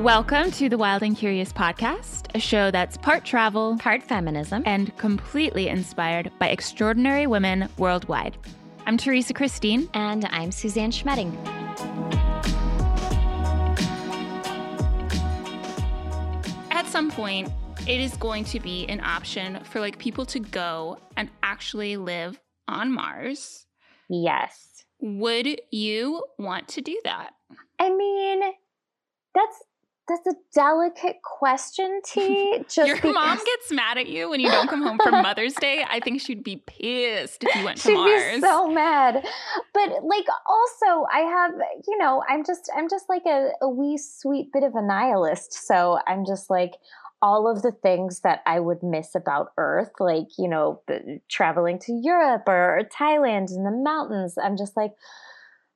Welcome to the Wild and Curious podcast, a show that's part travel, part feminism, and completely inspired by extraordinary women worldwide. I'm Teresa Christine. And I'm Suzanne Schmetting. At some point, it is going to be an option for like people to go and actually live on Mars. Yes. Would you want to do that? I mean, that's that's a delicate question, T. Just Your because... mom gets mad at you when you don't come home for Mother's Day. I think she'd be pissed if you went to she'd Mars. She'd be so mad. But like, also, I have, you know, I'm just, I'm just like a, a wee sweet bit of a nihilist. So I'm just like, all of the things that I would miss about Earth, like, you know, traveling to Europe or, or Thailand in the mountains. I'm just like,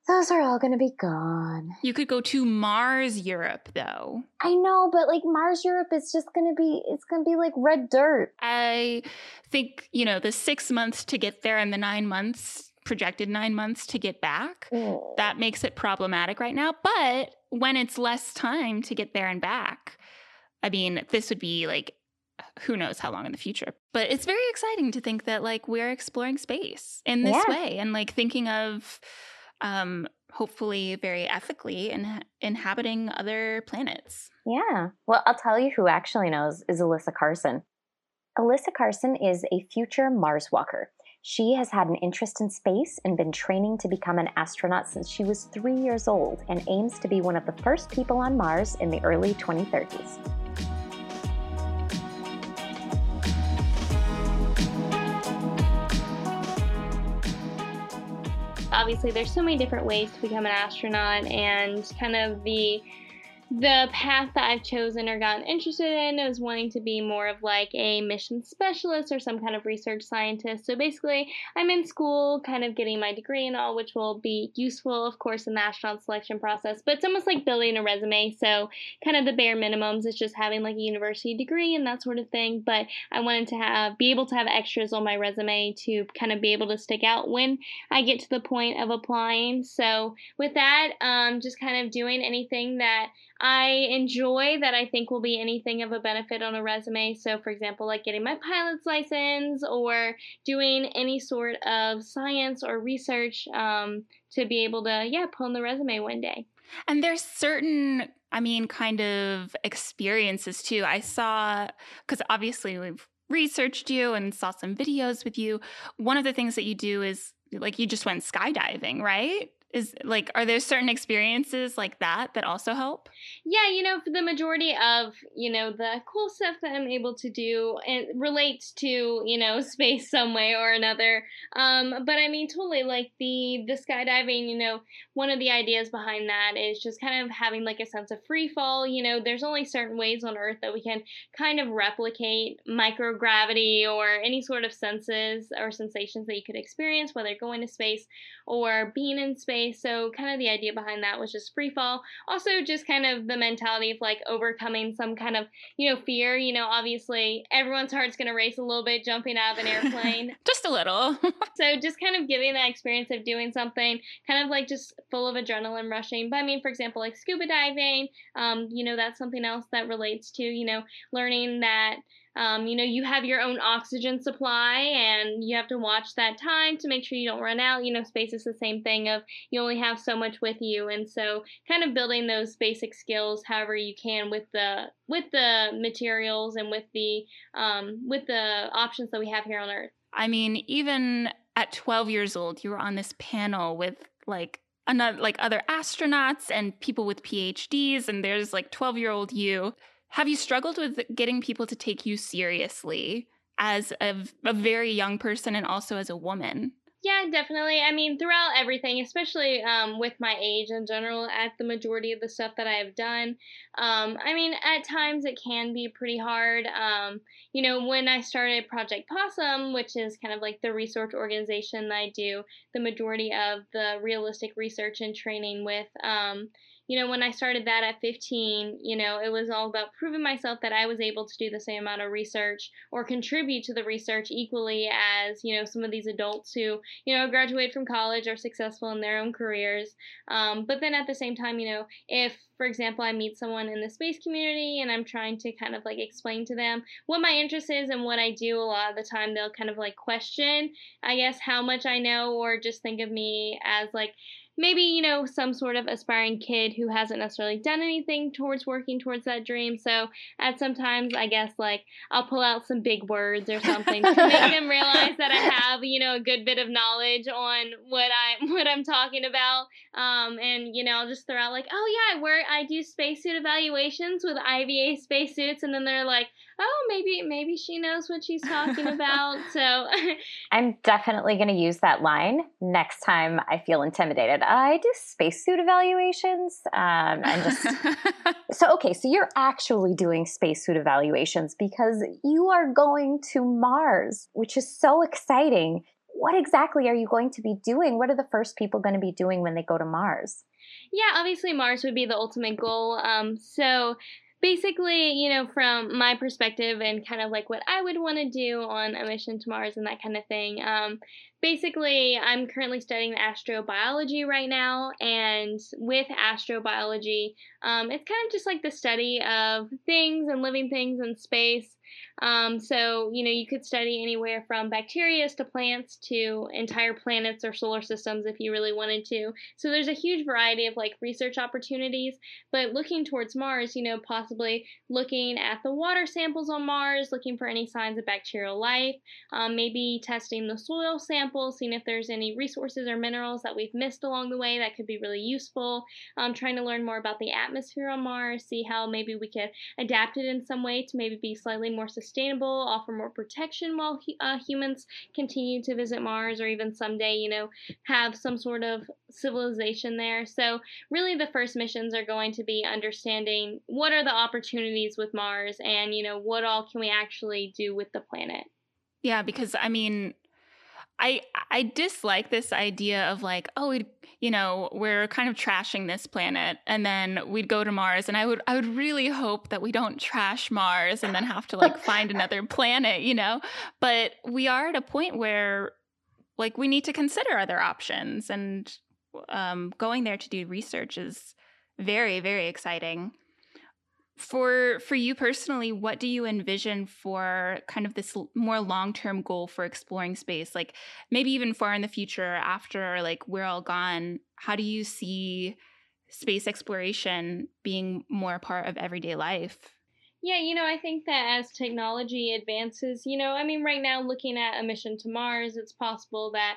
those are all going to be gone. You could go to Mars Europe though. I know, but like Mars Europe is just going to be it's going to be like red dirt. I think, you know, the 6 months to get there and the 9 months projected 9 months to get back. Mm. That makes it problematic right now, but when it's less time to get there and back, I mean, this would be like who knows how long in the future. But it's very exciting to think that like we're exploring space in this yeah. way and like thinking of um, hopefully very ethically in, inhabiting other planets. Yeah. Well, I'll tell you who actually knows is Alyssa Carson. Alyssa Carson is a future Mars walker. She has had an interest in space and been training to become an astronaut since she was three years old and aims to be one of the first people on Mars in the early 2030s. Obviously there's so many different ways to become an astronaut and kind of the the path that I've chosen or gotten interested in is wanting to be more of like a mission specialist or some kind of research scientist. So basically, I'm in school, kind of getting my degree and all, which will be useful, of course, in the astronaut selection process. But it's almost like building a resume. So, kind of the bare minimums is just having like a university degree and that sort of thing. But I wanted to have be able to have extras on my resume to kind of be able to stick out when I get to the point of applying. So, with that, um, just kind of doing anything that I enjoy that I think will be anything of a benefit on a resume. So, for example, like getting my pilot's license or doing any sort of science or research um, to be able to, yeah, pull in the resume one day. And there's certain, I mean, kind of experiences too. I saw, because obviously we've researched you and saw some videos with you. One of the things that you do is like you just went skydiving, right? Is like are there certain experiences like that that also help? Yeah you know for the majority of you know the cool stuff that i'm able to do it relates to you know space some way or another. Um but i mean totally like the the skydiving you know one of the ideas behind that is just kind of having like a sense of free fall. You know there's only certain ways on earth that we can kind of replicate microgravity or any sort of senses or sensations that you could experience whether going to space or being in space so, kind of the idea behind that was just free fall. Also, just kind of the mentality of like overcoming some kind of, you know, fear. You know, obviously, everyone's heart's going to race a little bit jumping out of an airplane. just a little. so, just kind of giving that experience of doing something kind of like just full of adrenaline rushing. But I mean, for example, like scuba diving, um, you know, that's something else that relates to, you know, learning that um, you know, you have your own oxygen supply and you have to watch that time to make sure you don't run out. You know, space is the same thing of you only have so much with you. And so kind of building those basic skills however you can with the with the materials and with the um, with the options that we have here on Earth. I mean, even at 12 years old, you were on this panel with like another like other astronauts and people with PhDs and there's like 12 year old you have you struggled with getting people to take you seriously as a, a very young person and also as a woman? Yeah, definitely. I mean, throughout everything, especially um, with my age in general, at the majority of the stuff that I have done, um, I mean, at times it can be pretty hard. Um, you know, when I started Project Possum, which is kind of like the research organization that I do the majority of the realistic research and training with, um, you know, when I started that at 15, you know, it was all about proving myself that I was able to do the same amount of research or contribute to the research equally as, you know, some of these adults who, you know, graduate from college are successful in their own careers. Um, but then at the same time, you know, if, for example, I meet someone in the space community and I'm trying to kind of like explain to them what my interest is and what I do, a lot of the time they'll kind of like question, I guess, how much I know or just think of me as like, maybe you know some sort of aspiring kid who hasn't necessarily done anything towards working towards that dream. So at sometimes i guess like i'll pull out some big words or something to make them realize that i have you know a good bit of knowledge on what i what i'm talking about. Um, and you know i'll just throw out like oh yeah i work i do spacesuit evaluations with IVA spacesuits. And then they're like oh maybe maybe she knows what she's talking about. So i'm definitely going to use that line next time i feel intimidated I do spacesuit evaluations. Um, and just so okay, so you're actually doing spacesuit evaluations because you are going to Mars, which is so exciting. What exactly are you going to be doing? What are the first people going to be doing when they go to Mars? Yeah, obviously Mars would be the ultimate goal. Um, so basically, you know, from my perspective and kind of like what I would want to do on a mission to Mars and that kind of thing. Um, basically, I'm currently studying astrobiology right now, and with astrobiology, um, it's kind of just like the study of things and living things in space. Um, so, you know, you could study anywhere from bacteria to plants to entire planets or solar systems if you really wanted to. So, there's a huge variety of like research opportunities. But looking towards Mars, you know, possibly looking at the water samples on Mars, looking for any signs of bacterial life, um, maybe testing the soil samples, seeing if there's any resources or minerals that we've missed along the way that could be really useful, um, trying to learn more about the atmosphere on Mars, see how maybe we could adapt it in some way to maybe be slightly more sustainable sustainable, offer more protection while uh, humans continue to visit Mars, or even someday, you know, have some sort of civilization there. So, really, the first missions are going to be understanding what are the opportunities with Mars and, you know, what all can we actually do with the planet. Yeah, because I mean, I I dislike this idea of like, oh, we'd, you know, we're kind of trashing this planet and then we'd go to Mars and I would I would really hope that we don't trash Mars and then have to like find another planet, you know? But we are at a point where like we need to consider other options and um, going there to do research is very very exciting for for you personally what do you envision for kind of this more long-term goal for exploring space? Like maybe even far in the future after like we're all gone how do you see space exploration being more part of everyday life? Yeah, you know, I think that as technology advances, you know, I mean, right now, looking at a mission to Mars, it's possible that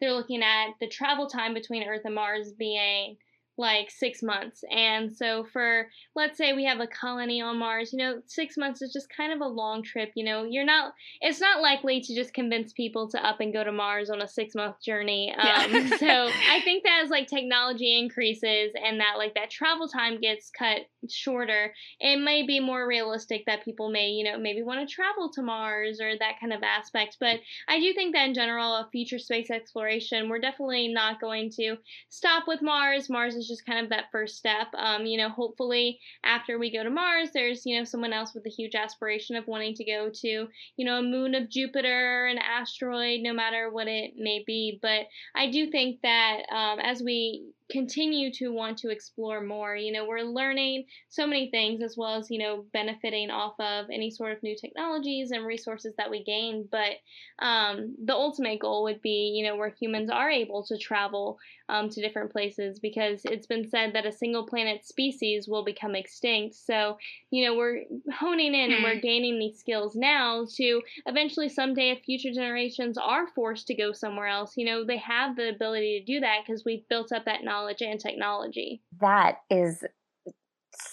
they're looking at the travel time between Earth and Mars being like six months. And so, for let's say we have a colony on Mars, you know, six months is just kind of a long trip. You know, you're not, it's not likely to just convince people to up and go to Mars on a six month journey. Um, yeah. so, I think that as like technology increases and that like that travel time gets cut shorter, it may be more realistic that people may, you know, maybe want to travel to Mars or that kind of aspect. But I do think that in general, a future space exploration, we're definitely not going to stop with Mars. Mars is just kind of that first step. Um, you know, hopefully after we go to Mars, there's, you know, someone else with a huge aspiration of wanting to go to, you know, a moon of Jupiter, an asteroid, no matter what it may be. But I do think that um, as we continue to want to explore more. You know, we're learning so many things as well as, you know, benefiting off of any sort of new technologies and resources that we gain. But um, the ultimate goal would be, you know, where humans are able to travel um, to different places because it's been said that a single planet species will become extinct. So, you know, we're honing in and we're hmm. gaining these skills now to eventually someday, if future generations are forced to go somewhere else, you know, they have the ability to do that because we've built up that knowledge knowledge and technology. That is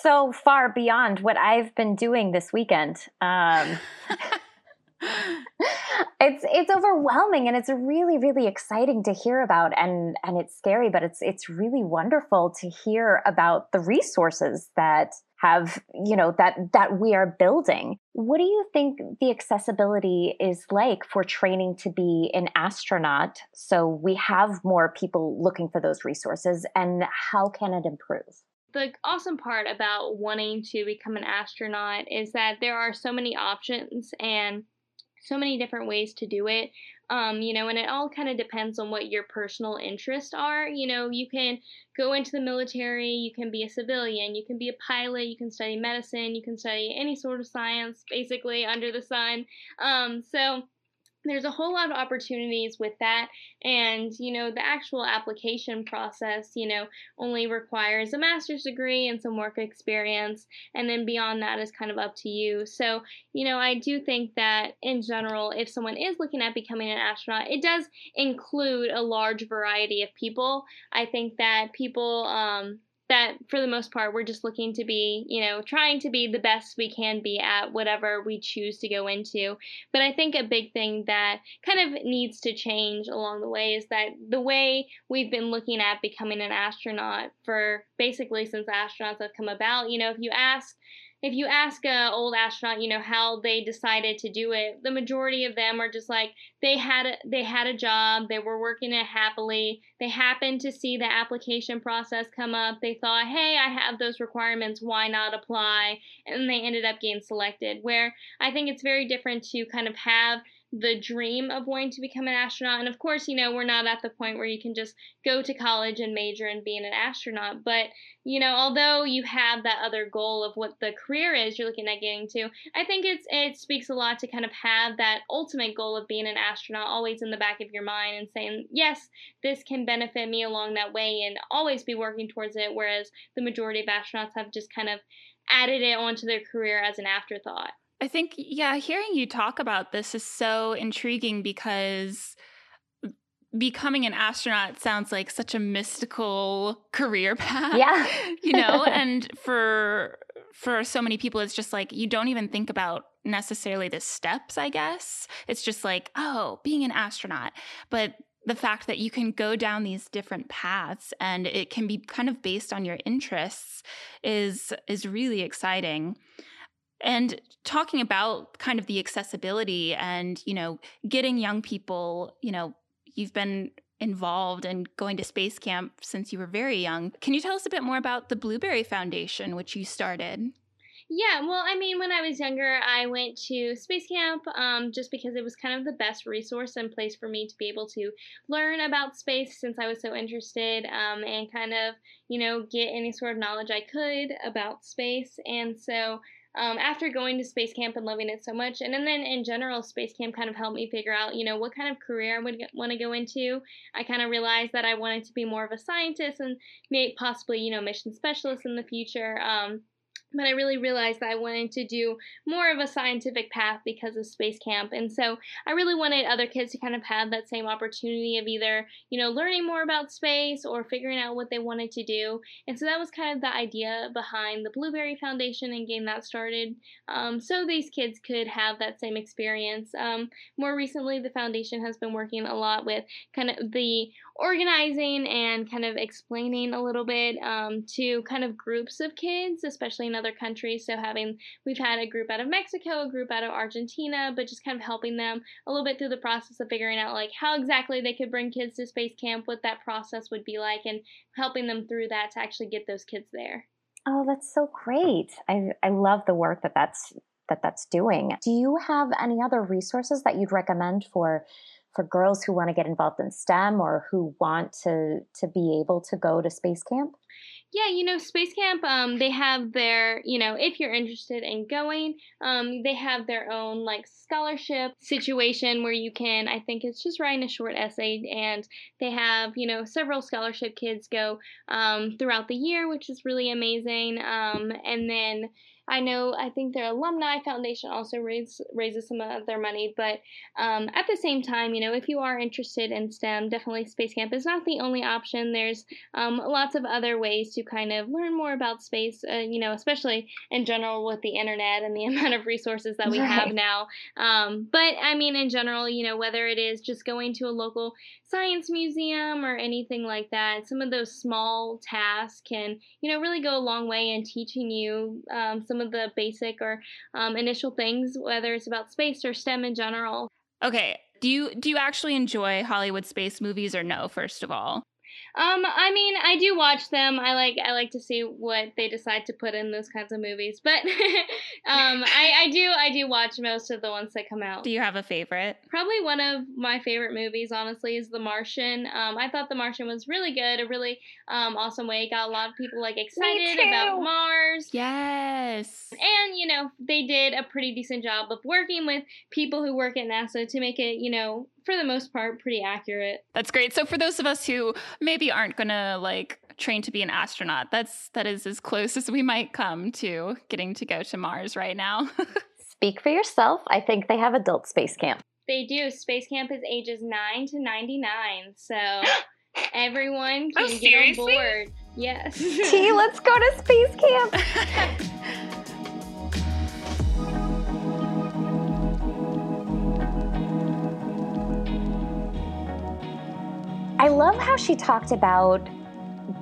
so far beyond what I've been doing this weekend. Um, it's it's overwhelming and it's really really exciting to hear about and and it's scary but it's it's really wonderful to hear about the resources that have you know that that we are building. What do you think the accessibility is like for training to be an astronaut so we have more people looking for those resources and how can it improve? The awesome part about wanting to become an astronaut is that there are so many options and so many different ways to do it. Um, you know, and it all kind of depends on what your personal interests are. You know, you can go into the military, you can be a civilian, you can be a pilot, you can study medicine, you can study any sort of science, basically under the sun. Um, so there's a whole lot of opportunities with that. And you know the actual application process you know only requires a master's degree and some work experience. And then beyond that is kind of up to you. So you know i do think that in general if someone is looking at becoming an astronaut it does include a large variety of people. I think that people um, that for the most part we're just looking to be you know trying to be the best we can be at whatever we choose to go into. But i think a big thing that kind of needs to change along the way is that the way we've been looking at becoming an astronaut for basically since astronauts have come about you know if you ask if you ask a old astronaut, you know, how they decided to do it, the majority of them are just like they had a, they had a job, they were working it happily. They happened to see the application process come up. They thought, "Hey, I have those requirements, why not apply?" And they ended up getting selected. Where I think it's very different to kind of have the dream of wanting to become an astronaut. And of course, you know, we're not at the point where you can just go to college and major in being an astronaut. But, you know, although you have that other goal of what the career is you're looking at getting to, I think it's it speaks a lot to kind of have that ultimate goal of being an astronaut always in the back of your mind and saying, yes, this can benefit me along that way and always be working towards it. Whereas the majority of astronauts have just kind of added it onto their career as an afterthought. I think, yeah, hearing you talk about this is so intriguing because becoming an astronaut sounds like such a mystical career path. Yeah. you know, and for for so many people it's just like you don't even think about necessarily the steps, I guess. It's just like, oh, being an astronaut. But the fact that you can go down these different paths and it can be kind of based on your interests is is really exciting and talking about kind of the accessibility and you know getting young people you know you've been involved in going to space camp since you were very young can you tell us a bit more about the blueberry foundation which you started yeah, well, I mean, when I was younger, I went to space camp um, just because it was kind of the best resource and place for me to be able to learn about space since I was so interested um, and kind of, you know, get any sort of knowledge I could about space. And so um, after going to space camp and loving it so much, and, and then in general, space camp kind of helped me figure out, you know, what kind of career I would want to go into. I kind of realized that I wanted to be more of a scientist and maybe possibly, you know, mission specialist in the future. Um, but I really realized that I wanted to do more of a scientific path because of space camp. And so I really wanted other kids to kind of have that same opportunity of either, you know, learning more about space or figuring out what they wanted to do. And so that was kind of the idea behind the Blueberry Foundation and getting that started um, so these kids could have that same experience. Um, more recently, the foundation has been working a lot with kind of the organizing and kind of explaining a little bit um, to kind of groups of kids, especially in other countries. So having we've had a group out of Mexico, a group out of Argentina, but just kind of helping them a little bit through the process of figuring out like how exactly they could bring kids to space camp, what that process would be like, and helping them through that to actually get those kids there. Oh, that's so great! I I love the work that that's that that's doing. Do you have any other resources that you'd recommend for for girls who want to get involved in STEM or who want to to be able to go to space camp? Yeah, you know, Space Camp, um, they have their, you know, if you're interested in going, um, they have their own like scholarship situation where you can, I think it's just writing a short essay, and they have, you know, several scholarship kids go um, throughout the year, which is really amazing. Um, and then I know I think their alumni foundation also raise, raises some of their money, but um, at the same time, you know, if you are interested in STEM, definitely Space Camp is not the only option. There's um, lots of other ways to kind of learn more about space, uh, you know, especially in general with the internet and the amount of resources that we right. have now. Um, but I mean, in general, you know, whether it is just going to a local science museum or anything like that, some of those small tasks can, you know, really go a long way in teaching you um, some of the basic or um, initial things, whether it's about space or STEM in general. Okay. Do you do you actually enjoy Hollywood space movies or no? First of all, Um, I mean, I do watch them. I like I like to see what they decide to put in those kinds of movies. But um, I, I do I do watch most of the ones that come out. Do you have a favorite? Probably one of my favorite movies, honestly, is The Martian. Um, I thought The Martian was really good, a really um, awesome way. It got a lot of people like excited about Mars. Yes. And you know, they did a pretty decent job of working with people who work at NASA to make it, you know, for the most part, pretty accurate. That's great. So for those of us who maybe aren't gonna like train to be an astronaut, that's that is as close as we might come to getting to go to Mars right now. Speak for yourself. I think they have adult space camp. They do. Space camp is ages nine to ninety nine. So everyone Oh, can get on board. Yes. T, let's go to space camp. love how she talked about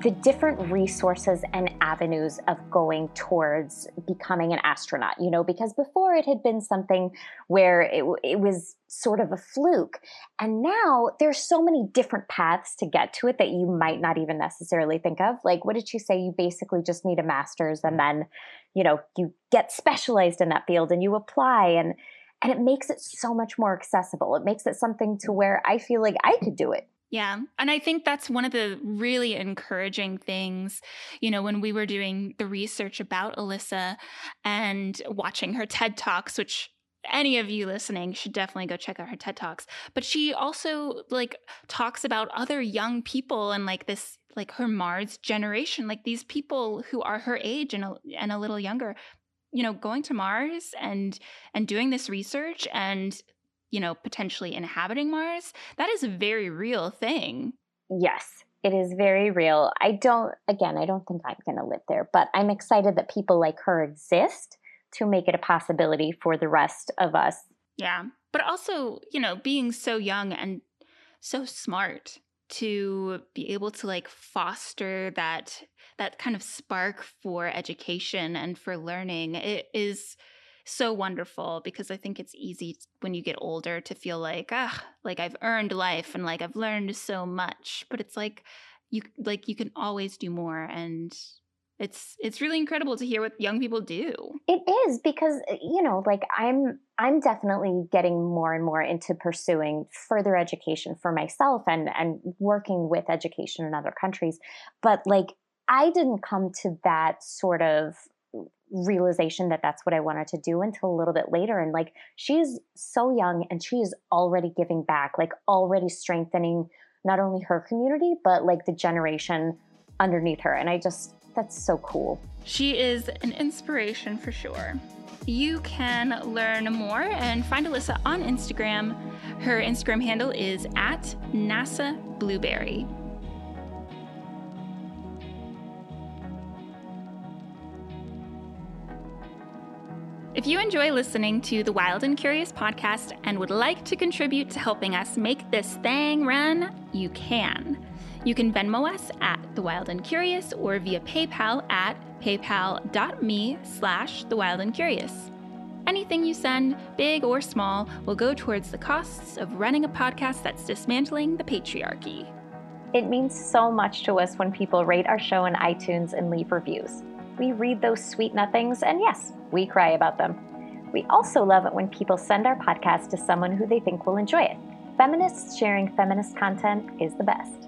the different resources and avenues of going towards becoming an astronaut, you know, because before it had been something where it, it was sort of a fluke. And now there's so many different paths to get to it that you might not even necessarily think of. Like, what did she say? You basically just need a master's and then, you know, you get specialized in that field and you apply and and it makes it so much more accessible. It makes it something to where I feel like I could do it. Yeah. And I think that's one of the really encouraging things, you know, when we were doing the research about Alyssa and watching her TED Talks, which any of you listening should definitely go check out her TED Talks. But she also like talks about other young people and like this like her Mars generation, like these people who are her age and a, and a little younger, you know, going to Mars and and doing this research and you know, potentially inhabiting Mars, that is a very real thing. Yes, it is very real. I don't, again, I don't think I'm going to live there, but I'm excited that people like her exist to make it a possibility for the rest of us. Yeah. But also, you know, being so young and so smart to be able to like foster that that kind of spark for education and for learning it is so wonderful because I think it's easy when you get older to feel like, ah, like I've earned life and like I've learned so much. But it's like you like you can always do more and it's it's really incredible to hear what young people do. It is because you know, like I'm I'm definitely getting more and more into pursuing further education for myself and and working with education in other countries. But like I didn't come to that sort of realization that that's what I wanted to do until a little bit later. And like, she's so young and she is already giving back, like, already strengthening not only her community, but like the generation underneath her. And I just, that's so cool. She is an inspiration for sure. You can learn more and find Alyssa on Instagram. Her Instagram handle is at NASA Blueberry. If you enjoy listening to the Wild and Curious podcast and would like to contribute to helping us make this thing run, you can. You can Venmo us at The Wild and Curious or via PayPal at paypal.me slash The Wild and Curious. Anything you send, big or small, will go towards the costs of running a podcast that's dismantling the patriarchy. It means so much to us when people rate our show in iTunes and leave reviews. We read those sweet nothings, and yes, we cry about them. We also love it when people send our podcast to someone who they think will enjoy it. Feminists sharing feminist content is the best.